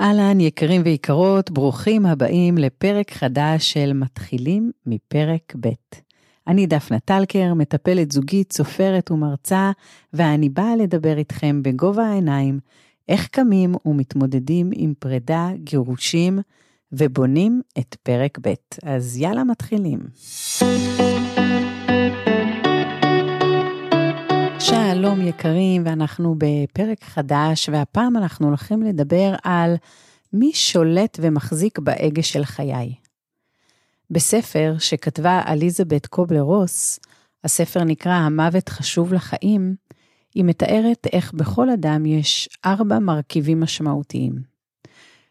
אהלן, יקרים ויקרות, ברוכים הבאים לפרק חדש של מתחילים מפרק ב'. אני דפנה טלקר, מטפלת זוגית, סופרת ומרצה, ואני באה לדבר איתכם בגובה העיניים, איך קמים ומתמודדים עם פרידה, גירושים, ובונים את פרק ב'. אז יאללה, מתחילים. שלום יקרים, ואנחנו בפרק חדש, והפעם אנחנו הולכים לדבר על מי שולט ומחזיק בהגה של חיי. בספר שכתבה אליזבת קובלר רוס, הספר נקרא המוות חשוב לחיים, היא מתארת איך בכל אדם יש ארבע מרכיבים משמעותיים.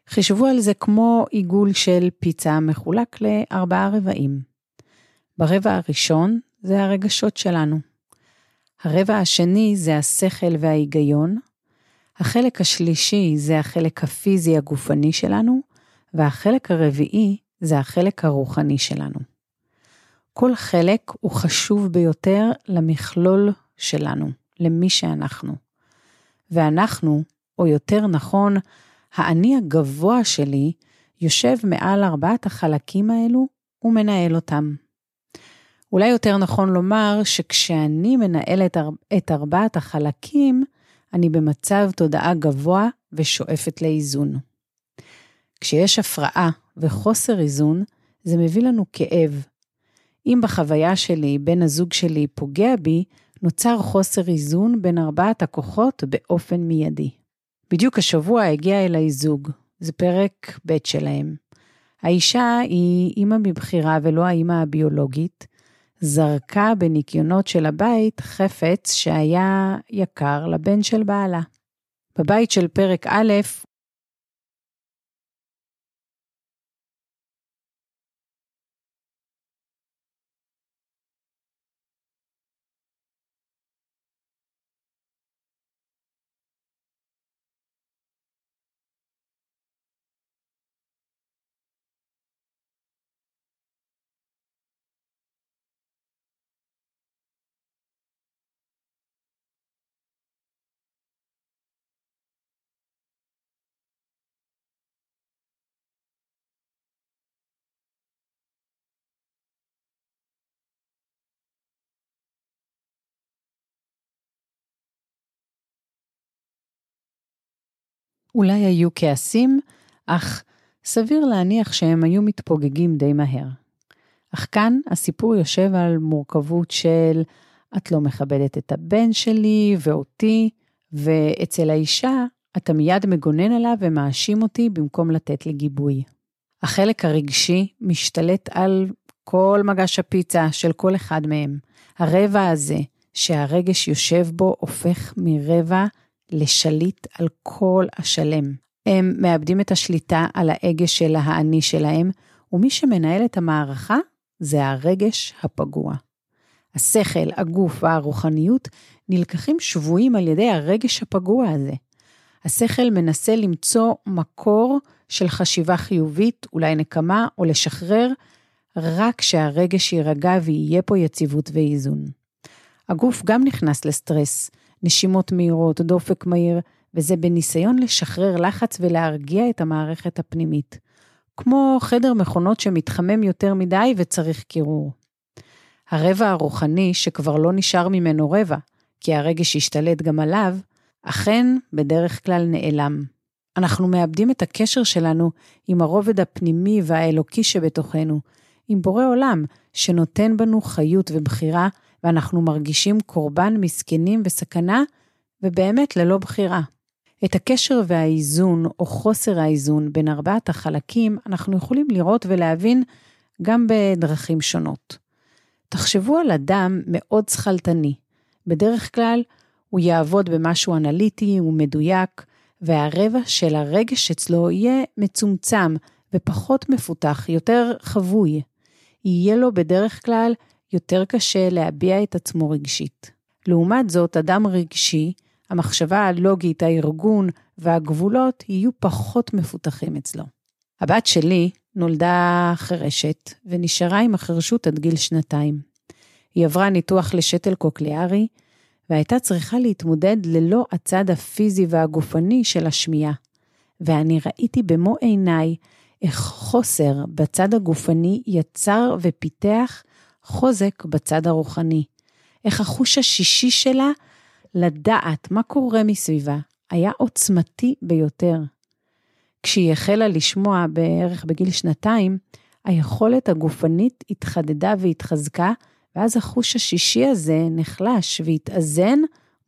חישבו על זה כמו עיגול של פיצה מחולק לארבעה רבעים. ברבע הראשון זה הרגשות שלנו. הרבע השני זה השכל וההיגיון, החלק השלישי זה החלק הפיזי הגופני שלנו, והחלק הרביעי זה החלק הרוחני שלנו. כל חלק הוא חשוב ביותר למכלול שלנו, למי שאנחנו. ואנחנו, או יותר נכון, האני הגבוה שלי, יושב מעל ארבעת החלקים האלו ומנהל אותם. אולי יותר נכון לומר שכשאני מנהלת את ארבעת החלקים, אני במצב תודעה גבוה ושואפת לאיזון. כשיש הפרעה וחוסר איזון, זה מביא לנו כאב. אם בחוויה שלי בן הזוג שלי פוגע בי, נוצר חוסר איזון בין ארבעת הכוחות באופן מיידי. בדיוק השבוע הגיע אליי זוג, זה פרק ב' שלהם. האישה היא אימא מבחירה ולא האימא הביולוגית, זרקה בניקיונות של הבית חפץ שהיה יקר לבן של בעלה. בבית של פרק א', אולי היו כעסים, אך סביר להניח שהם היו מתפוגגים די מהר. אך כאן הסיפור יושב על מורכבות של את לא מכבדת את הבן שלי ואותי, ואצל האישה אתה מיד מגונן עליו ומאשים אותי במקום לתת לי גיבוי. החלק הרגשי משתלט על כל מגש הפיצה של כל אחד מהם. הרבע הזה שהרגש יושב בו הופך מרבע לשליט על כל השלם. הם מאבדים את השליטה על ההגה של האני שלהם, ומי שמנהל את המערכה זה הרגש הפגוע. השכל, הגוף והרוחניות נלקחים שבויים על ידי הרגש הפגוע הזה. השכל מנסה למצוא מקור של חשיבה חיובית, אולי נקמה, או לשחרר, רק כשהרגש יירגע ויהיה פה יציבות ואיזון. הגוף גם נכנס לסטרס, נשימות מהירות, דופק מהיר, וזה בניסיון לשחרר לחץ ולהרגיע את המערכת הפנימית. כמו חדר מכונות שמתחמם יותר מדי וצריך קירור. הרבע הרוחני, שכבר לא נשאר ממנו רבע, כי הרגש השתלט גם עליו, אכן בדרך כלל נעלם. אנחנו מאבדים את הקשר שלנו עם הרובד הפנימי והאלוקי שבתוכנו, עם בורא עולם, שנותן בנו חיות ובחירה ואנחנו מרגישים קורבן מסכנים וסכנה, ובאמת ללא בחירה. את הקשר והאיזון או חוסר האיזון בין ארבעת החלקים אנחנו יכולים לראות ולהבין גם בדרכים שונות. תחשבו על אדם מאוד שכלתני. בדרך כלל הוא יעבוד במשהו אנליטי ומדויק, והרבע של הרגש אצלו יהיה מצומצם ופחות מפותח, יותר חבוי. יהיה לו בדרך כלל יותר קשה להביע את עצמו רגשית. לעומת זאת, אדם רגשי, המחשבה הלוגית, הארגון והגבולות יהיו פחות מפותחים אצלו. הבת שלי נולדה חירשת ונשארה עם החרשות עד גיל שנתיים. היא עברה ניתוח לשתל קוקליארי והייתה צריכה להתמודד ללא הצד הפיזי והגופני של השמיעה. ואני ראיתי במו עיניי איך חוסר בצד הגופני יצר ופיתח חוזק בצד הרוחני. איך החוש השישי שלה לדעת מה קורה מסביבה היה עוצמתי ביותר. כשהיא החלה לשמוע בערך בגיל שנתיים, היכולת הגופנית התחדדה והתחזקה, ואז החוש השישי הזה נחלש והתאזן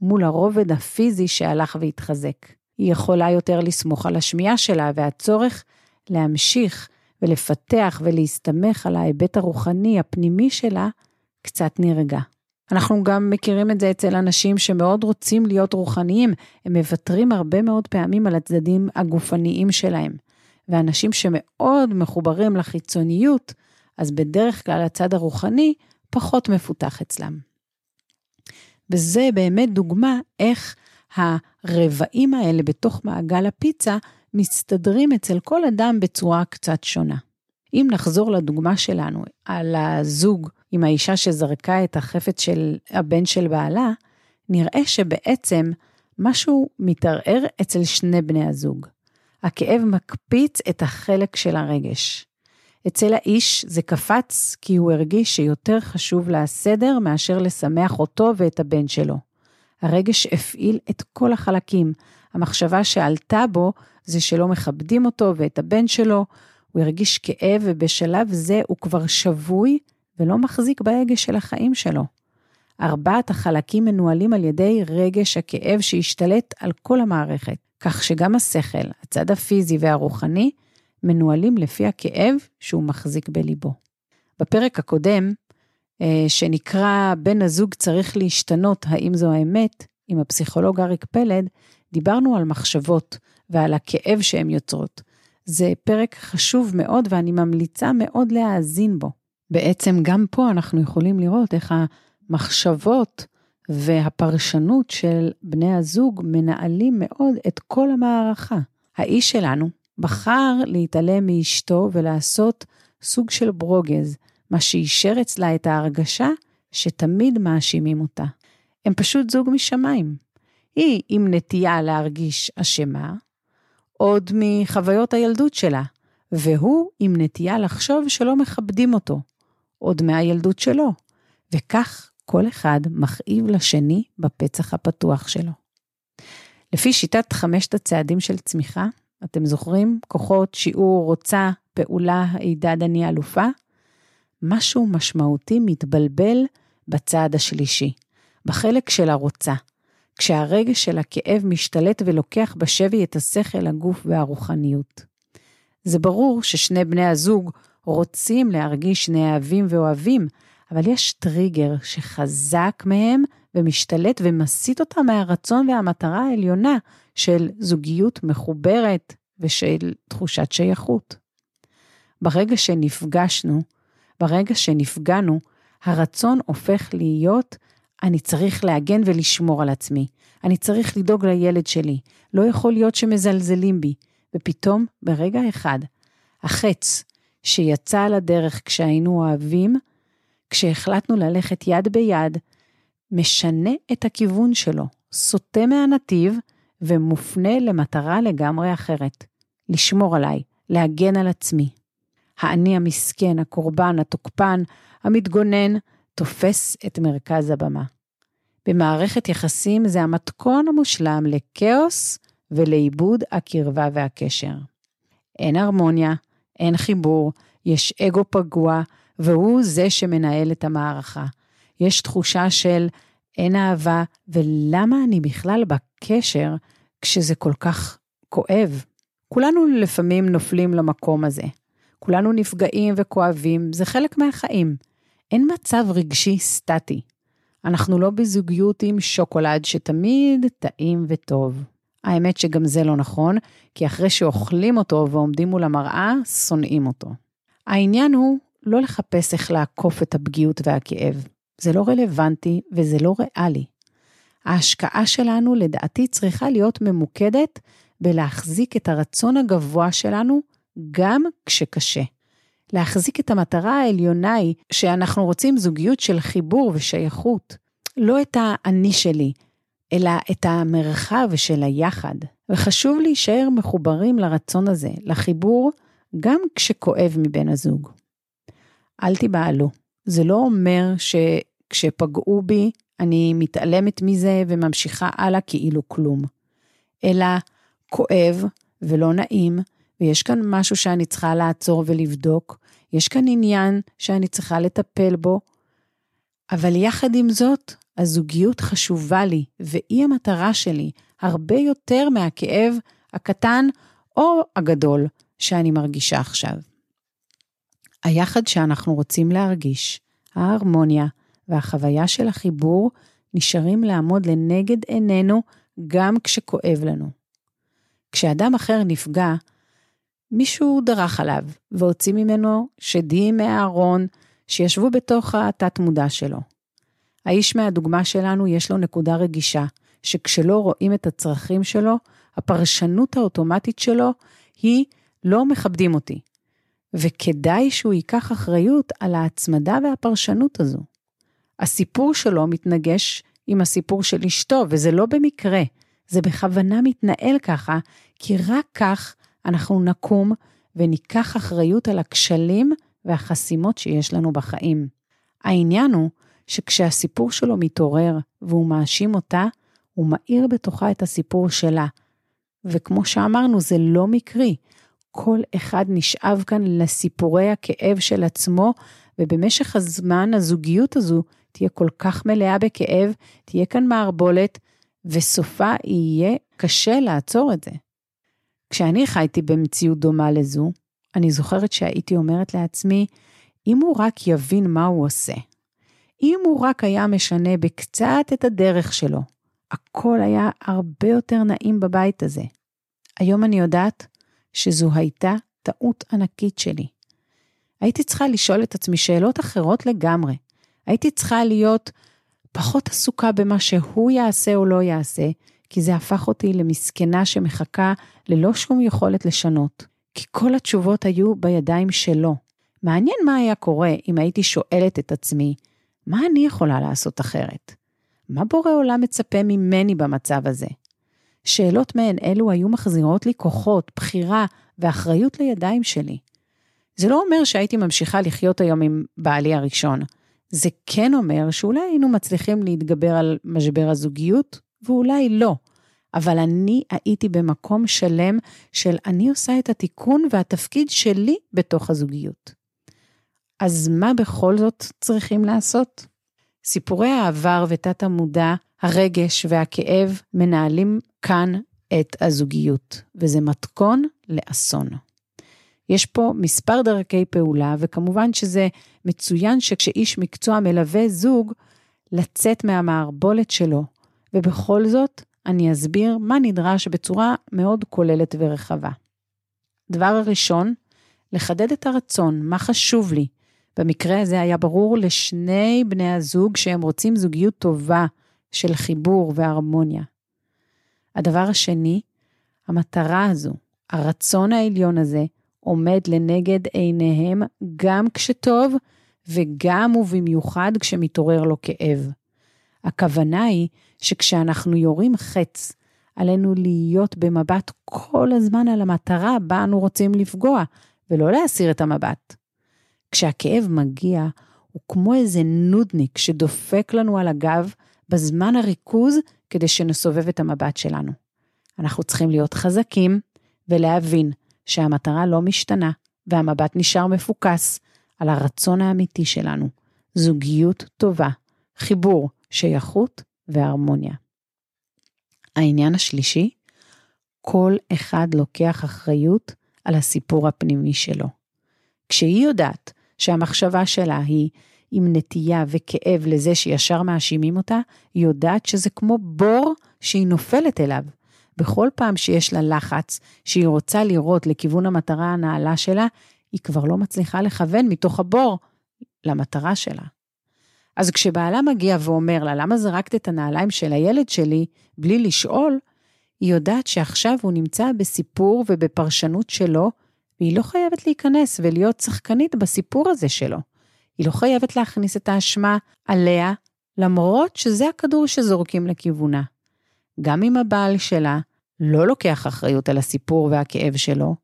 מול הרובד הפיזי שהלך והתחזק. היא יכולה יותר לסמוך על השמיעה שלה והצורך להמשיך ולפתח ולהסתמך על ההיבט הרוחני הפנימי שלה קצת נרגע. אנחנו גם מכירים את זה אצל אנשים שמאוד רוצים להיות רוחניים, הם מוותרים הרבה מאוד פעמים על הצדדים הגופניים שלהם. ואנשים שמאוד מחוברים לחיצוניות, אז בדרך כלל הצד הרוחני פחות מפותח אצלם. וזה באמת דוגמה איך הרבעים האלה בתוך מעגל הפיצה מסתדרים אצל כל אדם בצורה קצת שונה. אם נחזור לדוגמה שלנו על הזוג עם האישה שזרקה את החפץ של הבן של בעלה, נראה שבעצם משהו מתערער אצל שני בני הזוג. הכאב מקפיץ את החלק של הרגש. אצל האיש זה קפץ כי הוא הרגיש שיותר חשוב לה הסדר מאשר לשמח אותו ואת הבן שלו. הרגש הפעיל את כל החלקים. המחשבה שעלתה בו זה שלא מכבדים אותו ואת הבן שלו, הוא הרגיש כאב ובשלב זה הוא כבר שבוי ולא מחזיק בהגה של החיים שלו. ארבעת החלקים מנוהלים על ידי רגש הכאב שהשתלט על כל המערכת, כך שגם השכל, הצד הפיזי והרוחני, מנוהלים לפי הכאב שהוא מחזיק בליבו. בפרק הקודם, אה, שנקרא בן הזוג צריך להשתנות, האם זו האמת, עם הפסיכולוג אריק פלד, דיברנו על מחשבות ועל הכאב שהן יוצרות. זה פרק חשוב מאוד ואני ממליצה מאוד להאזין בו. בעצם גם פה אנחנו יכולים לראות איך המחשבות והפרשנות של בני הזוג מנהלים מאוד את כל המערכה. האיש שלנו בחר להתעלם מאשתו ולעשות סוג של ברוגז, מה שאישר אצלה את ההרגשה שתמיד מאשימים אותה. הם פשוט זוג משמיים. היא עם נטייה להרגיש אשמה, עוד מחוויות הילדות שלה, והוא עם נטייה לחשוב שלא מכבדים אותו, עוד מהילדות שלו, וכך כל אחד מכאיב לשני בפצח הפתוח שלו. לפי שיטת חמשת הצעדים של צמיחה, אתם זוכרים? כוחות, שיעור, רוצה, פעולה, הידד אני אלופה? משהו משמעותי מתבלבל בצעד השלישי, בחלק של הרוצה, כשהרגש של הכאב משתלט ולוקח בשבי את השכל, הגוף והרוחניות. זה ברור ששני בני הזוג רוצים להרגיש נאהבים ואוהבים, אבל יש טריגר שחזק מהם ומשתלט ומסיט אותם מהרצון והמטרה העליונה של זוגיות מחוברת ושל תחושת שייכות. ברגע שנפגשנו, ברגע שנפגענו, הרצון הופך להיות אני צריך להגן ולשמור על עצמי. אני צריך לדאוג לילד שלי. לא יכול להיות שמזלזלים בי. ופתאום, ברגע אחד, החץ שיצא על הדרך כשהיינו אוהבים, כשהחלטנו ללכת יד ביד, משנה את הכיוון שלו, סוטה מהנתיב ומופנה למטרה לגמרי אחרת. לשמור עליי, להגן על עצמי. האני המסכן, הקורבן, התוקפן, המתגונן, תופס את מרכז הבמה. במערכת יחסים זה המתכון המושלם לכאוס ולאיבוד הקרבה והקשר. אין הרמוניה, אין חיבור, יש אגו פגוע, והוא זה שמנהל את המערכה. יש תחושה של אין אהבה, ולמה אני בכלל בקשר כשזה כל כך כואב? כולנו לפעמים נופלים למקום הזה. כולנו נפגעים וכואבים, זה חלק מהחיים. אין מצב רגשי סטטי. אנחנו לא בזוגיות עם שוקולד שתמיד טעים וטוב. האמת שגם זה לא נכון, כי אחרי שאוכלים אותו ועומדים מול המראה, שונאים אותו. העניין הוא לא לחפש איך לעקוף את הפגיעות והכאב. זה לא רלוונטי וזה לא ריאלי. ההשקעה שלנו לדעתי צריכה להיות ממוקדת בלהחזיק את הרצון הגבוה שלנו גם כשקשה. להחזיק את המטרה העליונה היא שאנחנו רוצים זוגיות של חיבור ושייכות, לא את האני שלי, אלא את המרחב של היחד. וחשוב להישאר מחוברים לרצון הזה, לחיבור, גם כשכואב מבן הזוג. אל תיבהלו. זה לא אומר שכשפגעו בי, אני מתעלמת מזה וממשיכה הלאה כאילו כלום. אלא כואב ולא נעים, ויש כאן משהו שאני צריכה לעצור ולבדוק, יש כאן עניין שאני צריכה לטפל בו, אבל יחד עם זאת, הזוגיות חשובה לי, והיא המטרה שלי, הרבה יותר מהכאב הקטן או הגדול שאני מרגישה עכשיו. היחד שאנחנו רוצים להרגיש, ההרמוניה והחוויה של החיבור, נשארים לעמוד לנגד עינינו גם כשכואב לנו. כשאדם אחר נפגע, מישהו דרך עליו והוציא ממנו שדים מהארון שישבו בתוך התת-מודע שלו. האיש מהדוגמה שלנו יש לו נקודה רגישה, שכשלא רואים את הצרכים שלו, הפרשנות האוטומטית שלו היא לא מכבדים אותי. וכדאי שהוא ייקח אחריות על ההצמדה והפרשנות הזו. הסיפור שלו מתנגש עם הסיפור של אשתו, וזה לא במקרה, זה בכוונה מתנהל ככה, כי רק כך אנחנו נקום וניקח אחריות על הכשלים והחסימות שיש לנו בחיים. העניין הוא שכשהסיפור שלו מתעורר והוא מאשים אותה, הוא מאיר בתוכה את הסיפור שלה. וכמו שאמרנו, זה לא מקרי. כל אחד נשאב כאן לסיפורי הכאב של עצמו, ובמשך הזמן הזוגיות הזו תהיה כל כך מלאה בכאב, תהיה כאן מערבולת, וסופה יהיה קשה לעצור את זה. כשאני חייתי במציאות דומה לזו, אני זוכרת שהייתי אומרת לעצמי, אם הוא רק יבין מה הוא עושה, אם הוא רק היה משנה בקצת את הדרך שלו, הכל היה הרבה יותר נעים בבית הזה. היום אני יודעת שזו הייתה טעות ענקית שלי. הייתי צריכה לשאול את עצמי שאלות אחרות לגמרי. הייתי צריכה להיות פחות עסוקה במה שהוא יעשה או לא יעשה, כי זה הפך אותי למסכנה שמחכה ללא שום יכולת לשנות. כי כל התשובות היו בידיים שלו. מעניין מה היה קורה אם הייתי שואלת את עצמי, מה אני יכולה לעשות אחרת? מה בורא עולם מצפה ממני במצב הזה? שאלות מהן אלו היו מחזירות לי כוחות, בחירה ואחריות לידיים שלי. זה לא אומר שהייתי ממשיכה לחיות היום עם בעלי הראשון. זה כן אומר שאולי היינו מצליחים להתגבר על משבר הזוגיות, ואולי לא. אבל אני הייתי במקום שלם של אני עושה את התיקון והתפקיד שלי בתוך הזוגיות. אז מה בכל זאת צריכים לעשות? סיפורי העבר ותת המודע, הרגש והכאב מנהלים כאן את הזוגיות, וזה מתכון לאסון. יש פה מספר דרכי פעולה, וכמובן שזה מצוין שכשאיש מקצוע מלווה זוג, לצאת מהמערבולת שלו, ובכל זאת, אני אסביר מה נדרש בצורה מאוד כוללת ורחבה. דבר הראשון, לחדד את הרצון, מה חשוב לי. במקרה הזה היה ברור לשני בני הזוג שהם רוצים זוגיות טובה של חיבור והרמוניה. הדבר השני, המטרה הזו, הרצון העליון הזה, עומד לנגד עיניהם גם כשטוב וגם ובמיוחד כשמתעורר לו כאב. הכוונה היא שכשאנחנו יורים חץ, עלינו להיות במבט כל הזמן על המטרה בה אנו רוצים לפגוע, ולא להסיר את המבט. כשהכאב מגיע, הוא כמו איזה נודניק שדופק לנו על הגב בזמן הריכוז כדי שנסובב את המבט שלנו. אנחנו צריכים להיות חזקים ולהבין שהמטרה לא משתנה והמבט נשאר מפוקס על הרצון האמיתי שלנו, זוגיות טובה, חיבור, שייכות והרמוניה. העניין השלישי, כל אחד לוקח אחריות על הסיפור הפנימי שלו. כשהיא יודעת שהמחשבה שלה היא עם נטייה וכאב לזה שישר מאשימים אותה, היא יודעת שזה כמו בור שהיא נופלת אליו. בכל פעם שיש לה לחץ, שהיא רוצה לראות לכיוון המטרה הנעלה שלה, היא כבר לא מצליחה לכוון מתוך הבור למטרה שלה. אז כשבעלה מגיע ואומר לה, למה זרקת את הנעליים של הילד שלי בלי לשאול, היא יודעת שעכשיו הוא נמצא בסיפור ובפרשנות שלו, והיא לא חייבת להיכנס ולהיות שחקנית בסיפור הזה שלו. היא לא חייבת להכניס את האשמה עליה, למרות שזה הכדור שזורקים לכיוונה. גם אם הבעל שלה לא לוקח אחריות על הסיפור והכאב שלו,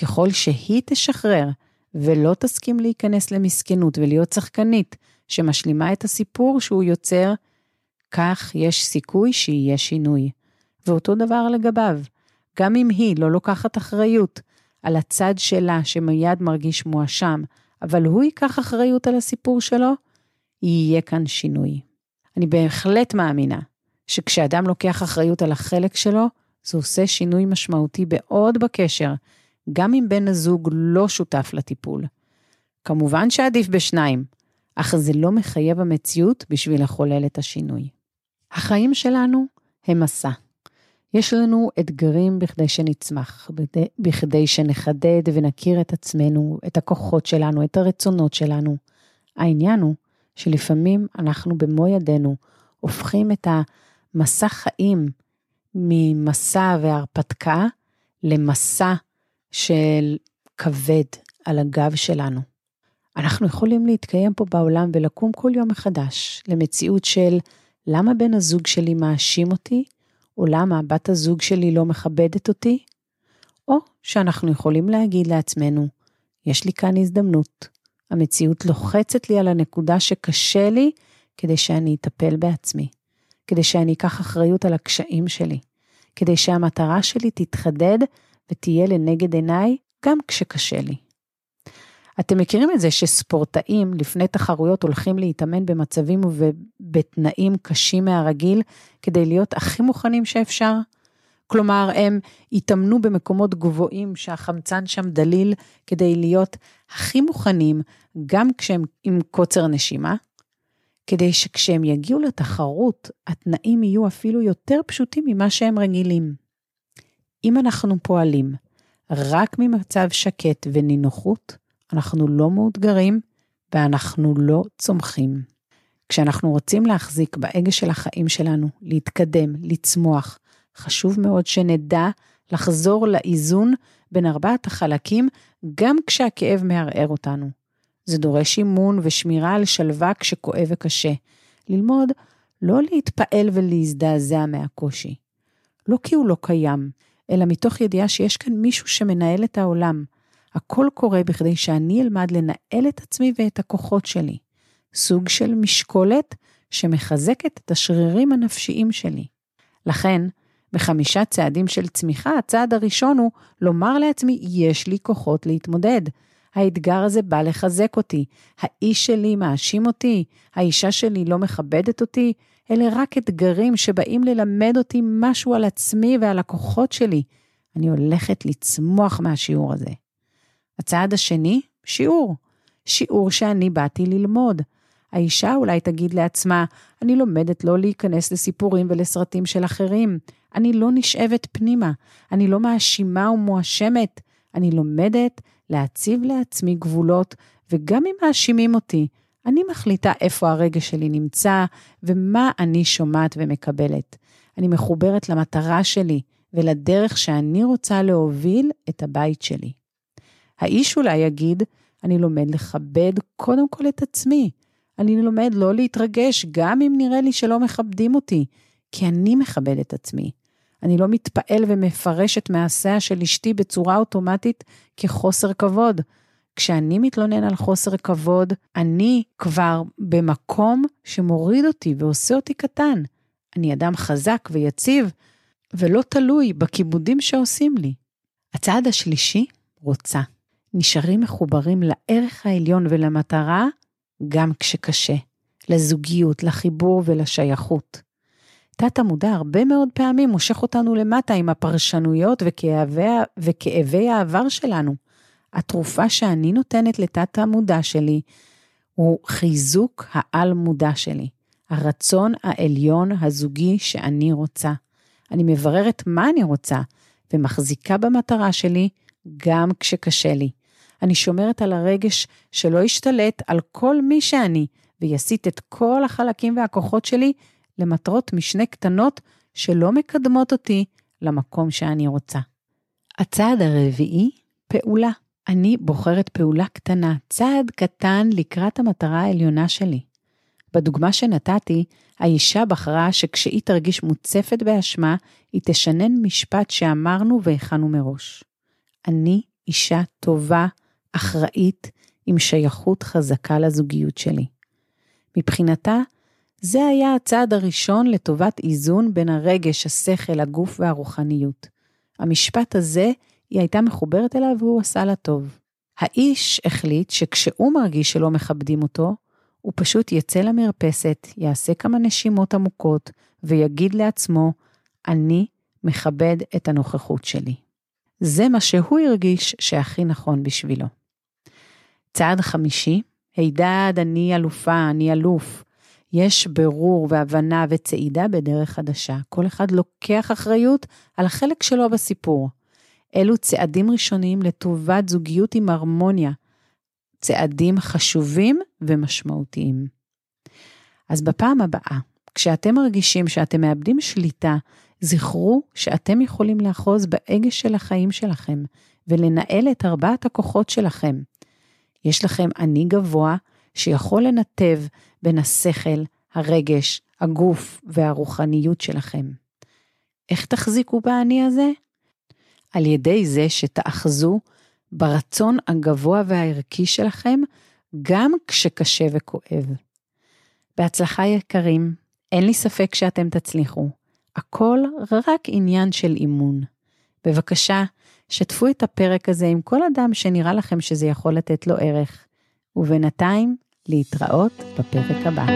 ככל שהיא תשחרר ולא תסכים להיכנס למסכנות ולהיות שחקנית שמשלימה את הסיפור שהוא יוצר, כך יש סיכוי שיהיה שינוי. ואותו דבר לגביו. גם אם היא לא לוקחת אחריות על הצד שלה שמיד מרגיש מואשם, אבל הוא ייקח אחריות על הסיפור שלו, יהיה כאן שינוי. אני בהחלט מאמינה שכשאדם לוקח אחריות על החלק שלו, זה עושה שינוי משמעותי מאוד בקשר, גם אם בן הזוג לא שותף לטיפול. כמובן שעדיף בשניים, אך זה לא מחייב המציאות בשביל לחולל את השינוי. החיים שלנו הם מסע. יש לנו אתגרים בכדי שנצמח, בכדי שנחדד ונכיר את עצמנו, את הכוחות שלנו, את הרצונות שלנו. העניין הוא שלפעמים אנחנו במו ידינו הופכים את המסע חיים ממסע והרפתקה למסע של כבד על הגב שלנו. אנחנו יכולים להתקיים פה בעולם ולקום כל יום מחדש למציאות של למה בן הזוג שלי מאשים אותי, או למה בת הזוג שלי לא מכבדת אותי, או שאנחנו יכולים להגיד לעצמנו, יש לי כאן הזדמנות, המציאות לוחצת לי על הנקודה שקשה לי כדי שאני אטפל בעצמי, כדי שאני אקח אחריות על הקשיים שלי, כדי שהמטרה שלי תתחדד ותהיה לנגד עיניי גם כשקשה לי. אתם מכירים את זה שספורטאים לפני תחרויות הולכים להתאמן במצבים ובתנאים קשים מהרגיל כדי להיות הכי מוכנים שאפשר? כלומר, הם התאמנו במקומות גבוהים שהחמצן שם דליל כדי להיות הכי מוכנים, גם כשהם עם קוצר נשימה, כדי שכשהם יגיעו לתחרות, התנאים יהיו אפילו יותר פשוטים ממה שהם רגילים. אם אנחנו פועלים רק ממצב שקט ונינוחות, אנחנו לא מאותגרים ואנחנו לא צומחים. כשאנחנו רוצים להחזיק באגה של החיים שלנו, להתקדם, לצמוח, חשוב מאוד שנדע לחזור לאיזון בין ארבעת החלקים, גם כשהכאב מערער אותנו. זה דורש אימון ושמירה על שלווה כשכואב וקשה. ללמוד לא להתפעל ולהזדעזע מהקושי. לא כי הוא לא קיים, אלא מתוך ידיעה שיש כאן מישהו שמנהל את העולם, הכל קורה בכדי שאני אלמד לנהל את עצמי ואת הכוחות שלי. סוג של משקולת שמחזקת את השרירים הנפשיים שלי. לכן, בחמישה צעדים של צמיחה, הצעד הראשון הוא לומר לעצמי, יש לי כוחות להתמודד. האתגר הזה בא לחזק אותי. האיש שלי מאשים אותי, האישה שלי לא מכבדת אותי. אלה רק אתגרים שבאים ללמד אותי משהו על עצמי ועל הכוחות שלי. אני הולכת לצמוח מהשיעור הזה. הצעד השני, שיעור. שיעור שאני באתי ללמוד. האישה אולי תגיד לעצמה, אני לומדת לא להיכנס לסיפורים ולסרטים של אחרים. אני לא נשאבת פנימה. אני לא מאשימה ומואשמת. אני לומדת להציב לעצמי גבולות, וגם אם מאשימים אותי, אני מחליטה איפה הרגש שלי נמצא ומה אני שומעת ומקבלת. אני מחוברת למטרה שלי ולדרך שאני רוצה להוביל את הבית שלי. האיש אולי יגיד, אני לומד לכבד קודם כל את עצמי. אני לומד לא להתרגש, גם אם נראה לי שלא מכבדים אותי, כי אני מכבד את עצמי. אני לא מתפעל ומפרש את מעשיה של אשתי בצורה אוטומטית כחוסר כבוד. כשאני מתלונן על חוסר כבוד, אני כבר במקום שמוריד אותי ועושה אותי קטן. אני אדם חזק ויציב, ולא תלוי בכיבודים שעושים לי. הצעד השלישי, רוצה. נשארים מחוברים לערך העליון ולמטרה גם כשקשה, לזוגיות, לחיבור ולשייכות. תת המודע הרבה מאוד פעמים מושך אותנו למטה עם הפרשנויות וכאבי, וכאבי העבר שלנו. התרופה שאני נותנת לתת המודע שלי הוא חיזוק העל מודע שלי, הרצון העליון הזוגי שאני רוצה. אני מבררת מה אני רוצה ומחזיקה במטרה שלי גם כשקשה לי. אני שומרת על הרגש שלא ישתלט על כל מי שאני, ויסיט את כל החלקים והכוחות שלי למטרות משנה קטנות שלא מקדמות אותי למקום שאני רוצה. הצעד הרביעי, פעולה. אני בוחרת פעולה קטנה, צעד קטן לקראת המטרה העליונה שלי. בדוגמה שנתתי, האישה בחרה שכשהיא תרגיש מוצפת באשמה, היא תשנן משפט שאמרנו והכנו מראש. אני אישה טובה, אחראית, עם שייכות חזקה לזוגיות שלי. מבחינתה, זה היה הצעד הראשון לטובת איזון בין הרגש, השכל, הגוף והרוחניות. המשפט הזה, היא הייתה מחוברת אליו והוא עשה לה טוב. האיש החליט שכשהוא מרגיש שלא מכבדים אותו, הוא פשוט יצא למרפסת, יעשה כמה נשימות עמוקות, ויגיד לעצמו, אני מכבד את הנוכחות שלי. זה מה שהוא הרגיש שהכי נכון בשבילו. צעד חמישי, הידד, אני אלופה, אני אלוף. יש ברור והבנה וצעידה בדרך חדשה. כל אחד לוקח אחריות על החלק שלו בסיפור. אלו צעדים ראשוניים לטובת זוגיות עם הרמוניה. צעדים חשובים ומשמעותיים. אז בפעם הבאה, כשאתם מרגישים שאתם מאבדים שליטה, זכרו שאתם יכולים לאחוז באגש של החיים שלכם ולנהל את ארבעת הכוחות שלכם. יש לכם אני גבוה שיכול לנתב בין השכל, הרגש, הגוף והרוחניות שלכם. איך תחזיקו באני הזה? על ידי זה שתאחזו ברצון הגבוה והערכי שלכם, גם כשקשה וכואב. בהצלחה יקרים, אין לי ספק שאתם תצליחו. הכל רק עניין של אימון. בבקשה, שתפו את הפרק הזה עם כל אדם שנראה לכם שזה יכול לתת לו ערך. ובינתיים, להתראות בפרק הבא.